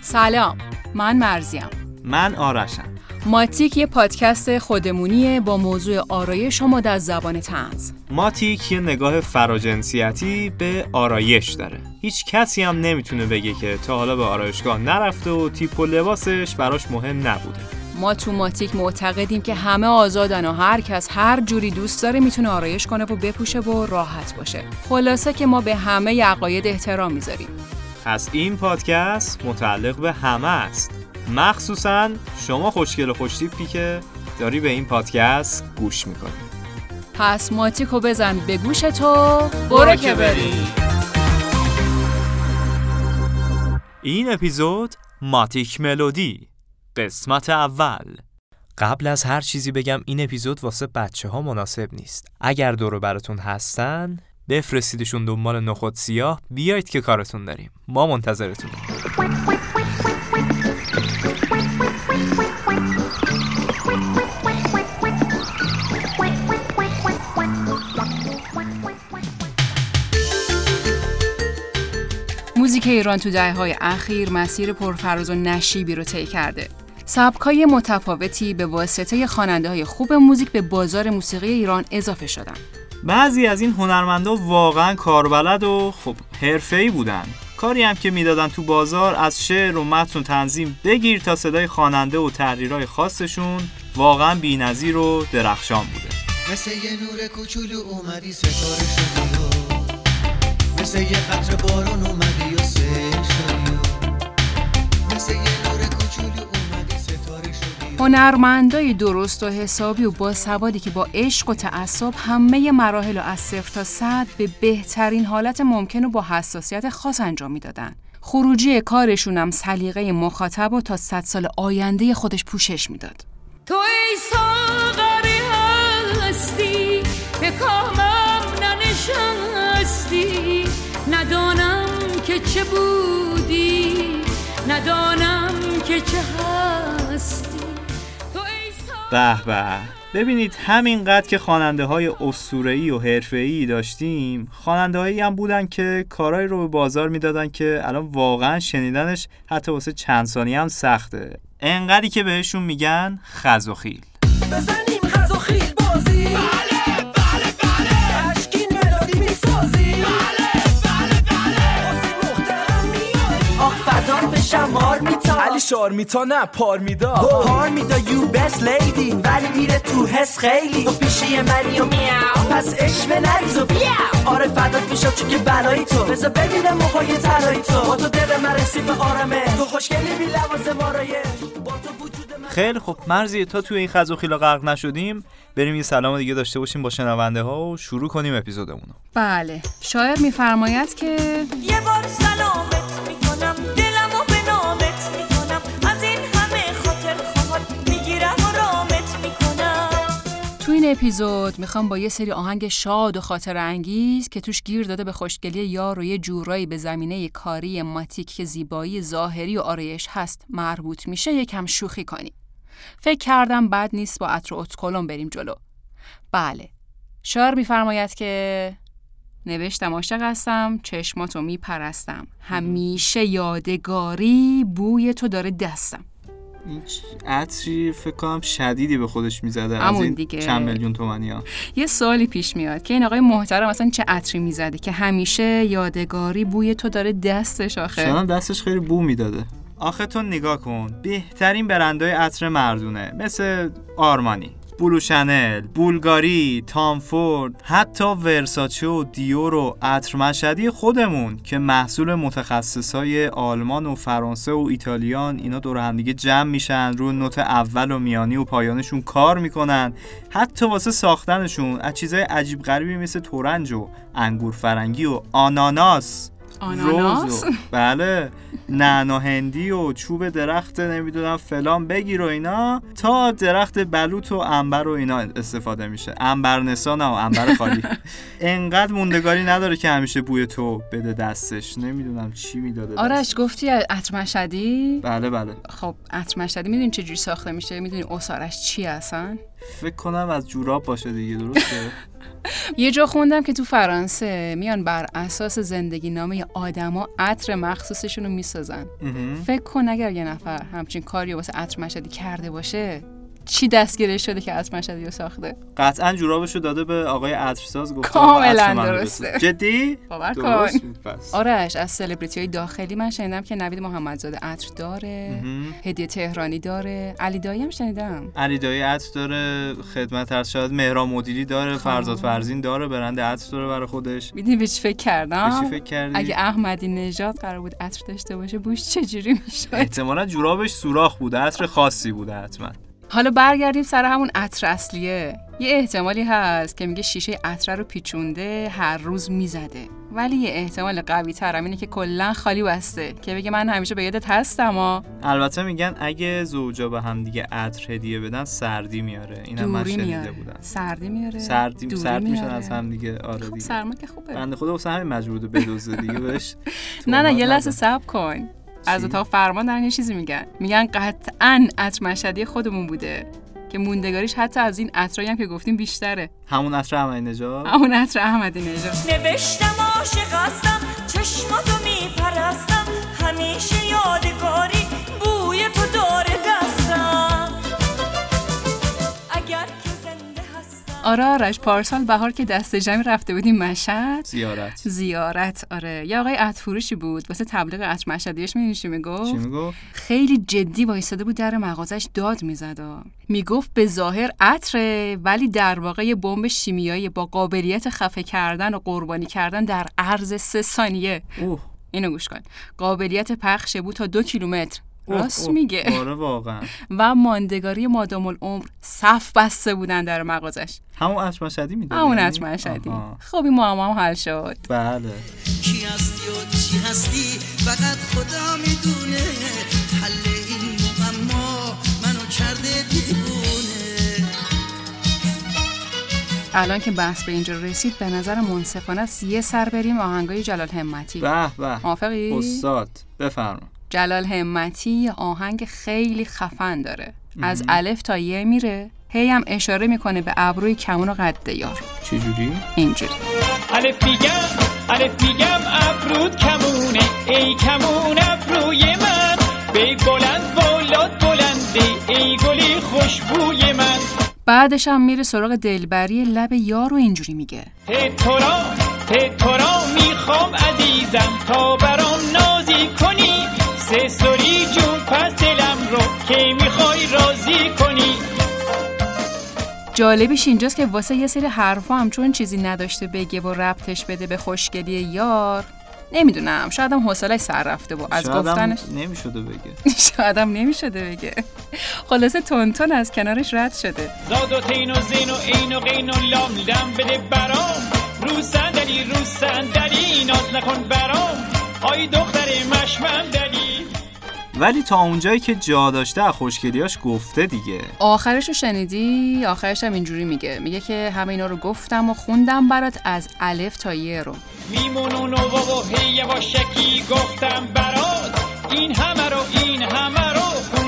سلام من مرزیم. من آرشم. ماتیک یه پادکست خودمونیه با موضوع آرایش شما در زبان تنز ماتیک یه نگاه فراجنسیتی به آرایش داره. هیچ کسی هم نمی‌تونه بگه که تا حالا به آرایشگاه نرفته و تیپ و لباسش براش مهم نبوده. ما تو ماتیک معتقدیم که همه آزادن و هر کس هر جوری دوست داره می‌تونه آرایش کنه و بپوشه و راحت باشه. خلاصه که ما به همه عقاید احترام می‌ذاریم پس این پادکست متعلق به همه است. مخصوصا شما خوشگل و خوشتیپی که داری به این پادکست گوش می‌کنی. پس ماتیکو بزن به گوش تو. برو که بری این اپیزود ماتیک ملودی قسمت اول. قبل از هر چیزی بگم این اپیزود واسه بچه ها مناسب نیست. اگر دورو براتون هستن بفرستیدشون دنبال نخود سیاه. بیایید که کارتون داریم. ما منتظرتونیم. ایران تو دهه های اخیر مسیر پرفراز و نشیبی رو طی کرده. سبکای متفاوتی به واسطه خواننده های خوب موزیک به بازار موسیقی ایران اضافه شدن. بعضی از این هنرمندا واقعا کاربلد و خب حرفه‌ای بودن کاری هم که می‌دادن تو بازار از شعر و متن و تنظیم بگیر تا صدای خواننده و تحریرهای خاصشون واقعا بی‌نظیر و درخشان بوده مثل یه نور کوچولو اومدی ستاره شدی و مثل یه قطر بارون اومدی هنرمندای درست و حسابی و با سوادی که با عشق و تعصب همه مراحل رو از صفر تا صد به بهترین حالت ممکن و با حساسیت خاص انجام می‌دادن. خروجی کارشونم سلیقه مخاطب و تا صد سال آینده خودش پوشش می‌داد. تو ای ساغری هستی به کامم ننشستی ندانم که چه بودی ندانم که چه هستی به به. ببینید همینقدر که خواننده های اسطوره‌ای و حرفه‌ای داشتیم خواننده هایی هم بودن که کارهایی رو به بازار می‌دادن که الان واقعا شنیدنش حتی واسه چند ثانیه هم سخته. انقدری که بهشون میگن خز و خیل بزنیم خز و خیل بازی. بله بله بله. اشکین ملودی می‌سازی. بله بله بله. آخ فدان بشم مار شار میتا نه پار میدا پار میدا یو بست لیدی ولی میره تو حس خیلی. تو پیشی منی و میاو پس عشق نریز و بیاو آره فدات میشم چون که بلایی تو. بذار ببینم موهای طلایی تو. با تو دل من رسید به آرامه. تو خوشگلی بی لوازم آرایش با تو وجود من خیلی خب مرزی تا توی این خز و خیلا غرق نشدیم بریم یه سلام دیگه داشته باشیم با شنونده ها و شروع کنیم اپیزودمون رو. بله. شاعر میفرماید که یه بار سلامت می‌کنم. اپیزود می‌خوام با یه سری آهنگ شاد و خاطر انگیز که توش گیر داده به خوشگلی یار و یه جورایی به زمینه کاری ماتیک که زیبایی ظاهری و آرایش هست مربوط میشه یکم شوخی کنیم. فکر کردم بد نیست با عطر اتکلون بریم جلو. بله. شاعر میفرماید که نوشتم عاشق هستم چشماتو میپرستم همیشه یادگاری بوی تو داره دستم این عطری فکر کنم شدیدی به خودش می‌زده از این دیگه. چند میلیون تومنی ها. یه سوالی پیش میاد که این آقای محترم اصلا چه عطری می‌زده که همیشه یادگاری بوی تو داره دستش آخه؟ شاید دستش خیلی بو می‌داده. آخه تو نگاه کن بهترین برندهای عطر مردونه مثل آرمانی. بلو شنل، بولگاری، تامفورد، حتی ورساچه و دیور و عطر مشهدی خودمون که محصول متخصصای آلمان و فرانسه و ایتالیان اینا دور همدیگه جمع میشن رو نوت اول و میانی و پایانشون کار می‌کنن. حتی واسه ساختنشون از چیزای عجیب غریبی مثل تورنج و انگور فرنگی و آناناس. آناناس؟ روز و بله. نعنا هندی و چوب درخت نمی‌دونم فلان بگیر و اینا. تا درخت بلوط و انبر و اینا استفاده میشه. انبر نسان و انبر خالی. انقدر موندگاری نداره که همیشه بوی تو بده دستش. نمی‌دونم چی می‌داده آرش گفتی عطر مشهدی بله بله. خب عطر مشهدی می‌دونی چجوری ساخته میشه؟ می‌دونی اسارش چی هستن؟ فکر کنم از جوراب باشه دیگه درسته یه جا خوندم که تو فرانسه میان بر اساس زندگی نامه آدما عطر مخصوصشون رو می‌سازن. فکر کن اگر یه نفر همچین کاری واسه عطر مشهدی کرده باشه چی دستگیرش شده که عطر مشهدی رو ساخته؟ قطعا جورابشو داده به آقای عطرساز گفته کاملا درسته. جدی؟ باور کن. بود. آرش از سلبریتی های داخلی من شنیدم که نوید محمدزاده عطر داره. هدیه تهرانی داره. علی دایی هم شنیدم. علی دایی عطر داره خدمت هر شاید مهران مدیری داره فرزاد فرزین داره برند عطر داره برای خودش. می‌دونی به چی فکر به کردم چی فکر کردی؟ اگه احمدی نژاد قرار بود عطر داشته باشه بوش چجوری می‌شد؟ احتمالا جورابش سوراخ بوده عطر خاصی بوده حتما. حالا برگردیم سر همون عطر اصلیه. یه احتمالی هست که میگه شیشه عطر رو پیچونده هر روز می‌زده. ولی یه احتمال قوی ترم اینه که کلا خالی بسته که بگه من همیشه به یادت هستم و البته میگن اگه زوجا به هم دیگه عطر هدیه بدن سردی میاره. اینم من شنیده بودم. سردی میاره. سردی دوری سرد میشن. از هم دیگه. آره خب سرما که خوبه. بنده خدا واسه همین مجبور بدوزه دیگه بهش نه نه یه لحظه. صبر کن. از؟ اتاق فرمان دارن یه چیزی میگن. میگن قطعا عطر مشهدی خودمون بوده که موندگاریش حتی از این عطرایی هم که گفتیم بیشتره. همون عطر احمدی نژاد؟ همون عطر احمدی نژاد. نوشتم عاشق هستم چشماتو میپرستم همیشه یادگاری بوی تو داره. آره آرش پارسال بهار که دست جمعی رفته بودیم مشهد. زیارت. زیارت آره. یه آقای عطر فروشی بود. واسه تبلیغ عطر مشهدیش می‌دونی چی چی می‌گفت؟ خیلی جدی وایساده بود در مغازش داد می‌زد. می‌گفت به ظاهر عطره ولی در واقع یه بمب شیمیایی با قابلیت خفه کردن و قربانی کردن در عرض سه ثانیه. اوه. اینو گوش کن. قابلیت پخش بود تا دو کیلومتر. راست. میگه. آره واقعا. و ماندگاری مادام العمر صف بسته بودن در مغازش. همون مشهدی میده همون عطر مشهدی خب این معما هم حل شد. بله. کی هستی و چی هستی؟ فقط خدا می‌دونه حل این معما منو کرده دیوونه. الان که بحث به اینجا رسید به نظر منصفانه است یه سر بریم آهنگای جلال همتی. به به. موافقی؟ استاد بفرما. جلال همتی یه آهنگ خیلی خفن داره. از الف تا یه میره. هی هم اشاره می‌کنه به ابروی کمون و قد یار چجوری؟ اینجوری. الف میگم الف میگم افرود کمونه. ای کمون ابروی من. به بلند بالات بلنده ای گلی خوشبوی من. بعدش هم میره سراغ دلبری لب یار و اینجوری میگه. ته تو را ته تو را می‌خوام عزیزم. تا برام جالبش اینجاست که واسه یه سری حرفا هم چون چیزی نداشته بگه و ربطش بده به خوشگلی یار نمی‌دونم شاید هم حوصلش سر رفته و از شاید هم گفتنش نمی‌شده بگه. شاید هم نمی‌شده بگه. خلاصه تونتون از کنارش رد شده. زاد و تین و زین و این و قین و لام لم بده برام ولی تا اونجایی که جا داشته از خوشگلیاش گفته دیگه. آخرش رو شنیدی؟ آخرش هم اینجوری میگه. میگه که همه اینا رو گفتم و خوندم برات از الف تا یه رو. میمونون و و هی گفتم برات. این همه رو این همه رو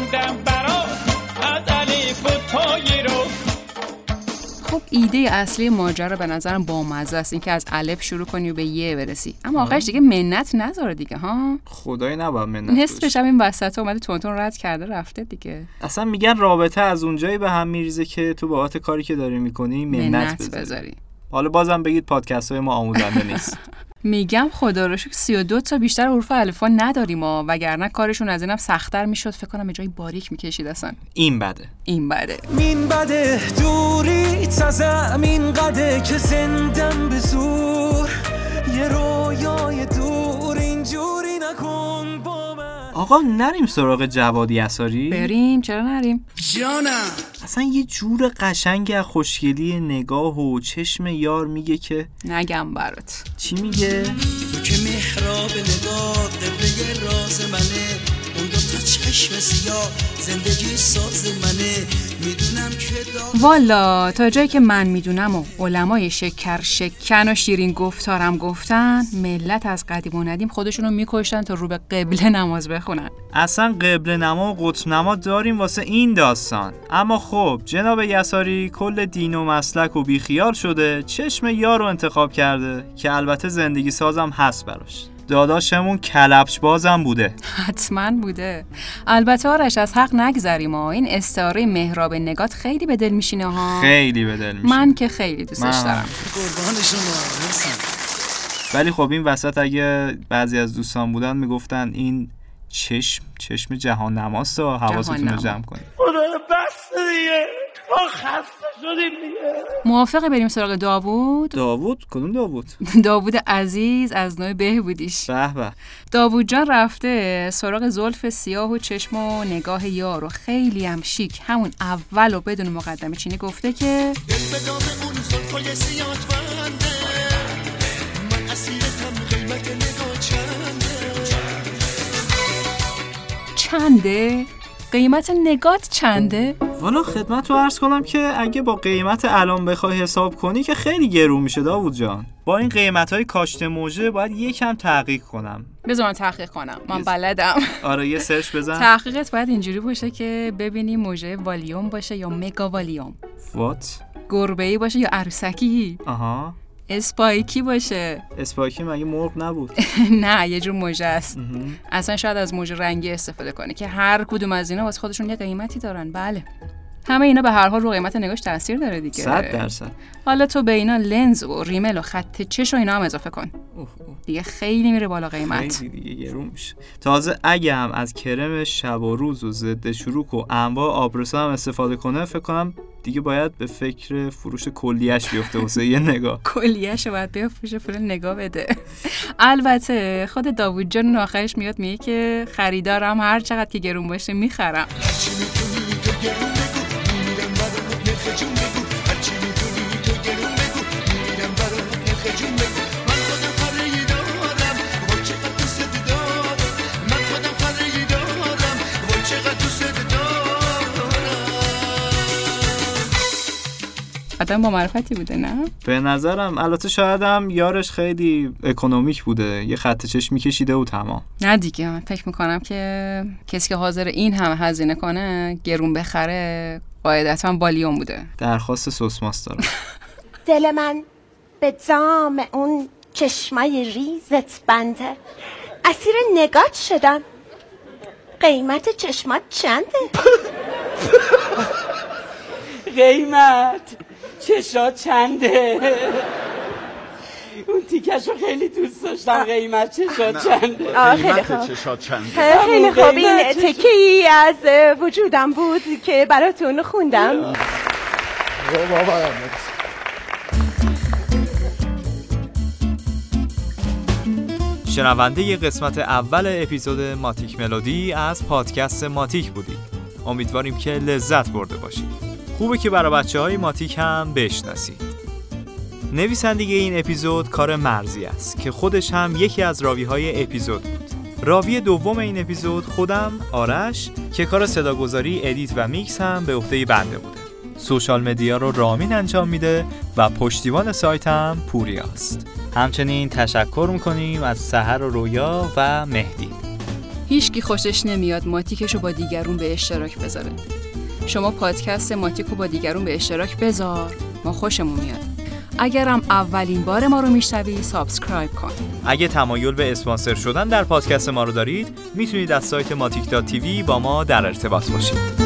ایده اصلی ماجرا به نظرم بامزه است. اینکه از الف شروع کنی و به یه برسی. اما آخرش دیگه منت نذاره دیگه ها؟ خدای نباید منت نصفش. هم این وسط اومده تونتون رد کرده رفته دیگه. اصلا میگن رابطه از اونجایی به هم میریزه که تو بابت کاری که داری می‌کنی منت, منت بذاری. بذاری. حالا بازم بگید پادکست های ما آموزنده نیست. میگم خدا رو شکر 32 تا بیشتر حروف الفا نداریم ما وگرنه کارشون از اینم سختتر می‌شد. فکر کنم به جای باریک می‌کشید اصلا. این بده. این بده. مین بده. دوری تا زمین قده که زندم به زور. یه رویای آقا نریم سراغ جوادی اساری بریم چرا نریم؟ جانم. اصلا یه جور قشنگ از خوشگلی نگاه و چشم یار میگه که نگم برات. چی میگه؟ تو که محراب راز منه. اون دو تا چشم سیاه زندگی ساز منه. می‌دونم که والا تا جایی که من می‌دونم و علمای شکر شکن و شیرین گفتارم گفتن ملت از قدیم و ندیم خودشونو میکشتن تا رو به قبله نماز بخونن. اصلا قبل نما و قطب نما داریم واسه این داستان. اما خب جناب یساری کل دین و مسلک و بیخیال شده چشم یار رو انتخاب کرده که البته زندگی سازم هست براش. داداشمون کلبش بازم بوده. حتما بوده. البته آرش از حق نگذریم ها این استعاره مهراب نگات خیلی به دل میشینه ها. خیلی به دل میشه من که خیلی دوستش من- دارم. ولی خب این وسط اگه بعضی از دوستان بودن می‌گفتن این چشم چشم جهان نماست و حواستون رو جهان نما. جمع کنید موافقه بریم سراغ داوود داوود کدوم داوود داوود عزیز از نوع بهبودیش به به داوود جان رفته سراغ زلف سیاه و چشم و نگاه یار و خیلی هم شیک همون اول و بدون مقدمه چینی گفته که دل به دام اون زلفای سیاد بنده من اسیرتم قیمت نگاه چنده چنده؟ قیمت نگات چنده؟ والا خدمت رو عرض کنم که اگه با قیمت الان بخوای حساب کنی که خیلی گرون میشه داوود جان. با این قیمت های کاشت موجه باید یکم تحقیق کنم. بذار من تحقیق کنم. من. بلدم. آره یه search بزن. تحقیقت باید اینجوری باشه که ببینی موژه والیوم باشه یا mega volume. حالت گربه ای باشه یا عروسکی. آها. spiky باشه. spiky مگه مرغ نبود؟ نه یه جور مژه است. اصلا شاید از مژه رنگی استفاده کنه که هر کدوم از اینا واسه خودشون یه قیمتی دارن. بله. همه اینا به هر حال رو قیمت نگاش تاثیر داره دیگه. صد درصد. حالا تو به اینا لنز و ریمل و خط چش و اینا هم اضافه کن. اوه، اوه. دیگه خیلی میره بالا قیمت. خیلی دیگه گرون میشه. تازه اگه هم از کرم شب و روز و ضد شروک و انواع آبرسا هم استفاده کنه فکر کنم دیگه باید به فکر فروش کلیش بیفته واسه یه نگاه. کلیهش رو باید بفروشه پول نگاه بده. البته خود داوود جان آخرش میاد میگه که خریدارم هر چقدر که گرون باشه می‌خرم. آدم با معرفتی بوده نه؟ به نظرم البته شاید هم یارش خیلی اکنومیک بوده. یه خط چشم میکشیده و تمام. نه دیگه من فکر می‌کنم که کسی که حاضر این همه هزینه کنه گرون بخره قاعدتا بالیون بوده. درخواست سوسماس دارم دل من به دام اون چشمای ریزت بنده. اسیر نگات شدم. قیمت چشمات چنده؟ قیمت. چشا چنده؟ اون تیکش رو خیلی دوست داشتم قیمت چشا چنده؟ آه خیلی قیمت خوب. چشات چنده؟ خیلی خوب. این تکی از وجودم بود که براتون خوندم. شنونده قسمت اول اپیزود ماتیک ملودی از پادکست ماتیک بودید. امیدواریم که لذت برده باشید. خوبه که برای بچه های ماتیک هم بشناسید. نویسندگی این اپیزود کار مرضیه است که خودش هم یکی از راوی های اپیزود بود. راوی دوم این اپیزود خودم آرش که کار صداگذاری edit و میکس هم به عهده بنده بوده. social media رو رامین انجام میده و پشتیبان سایت هم پوریاست همچنین تشکر می‌کنیم از سحر و رویا و مهدی. هیچکی خوشش نمیاد ماتیکش رو با دیگرون به اشتراک بذاره. شما پادکست ماتیک رو با دیگرون به اشتراک بذار. ما خوشمون میاد. اگرم اولین بار ما رو میشنوی subscribe کن. اگه تمایل به اسپانسر شدن در پادکست ما رو دارید می‌تونید از سایت ماتیک TV با ما در ارتباط باشید.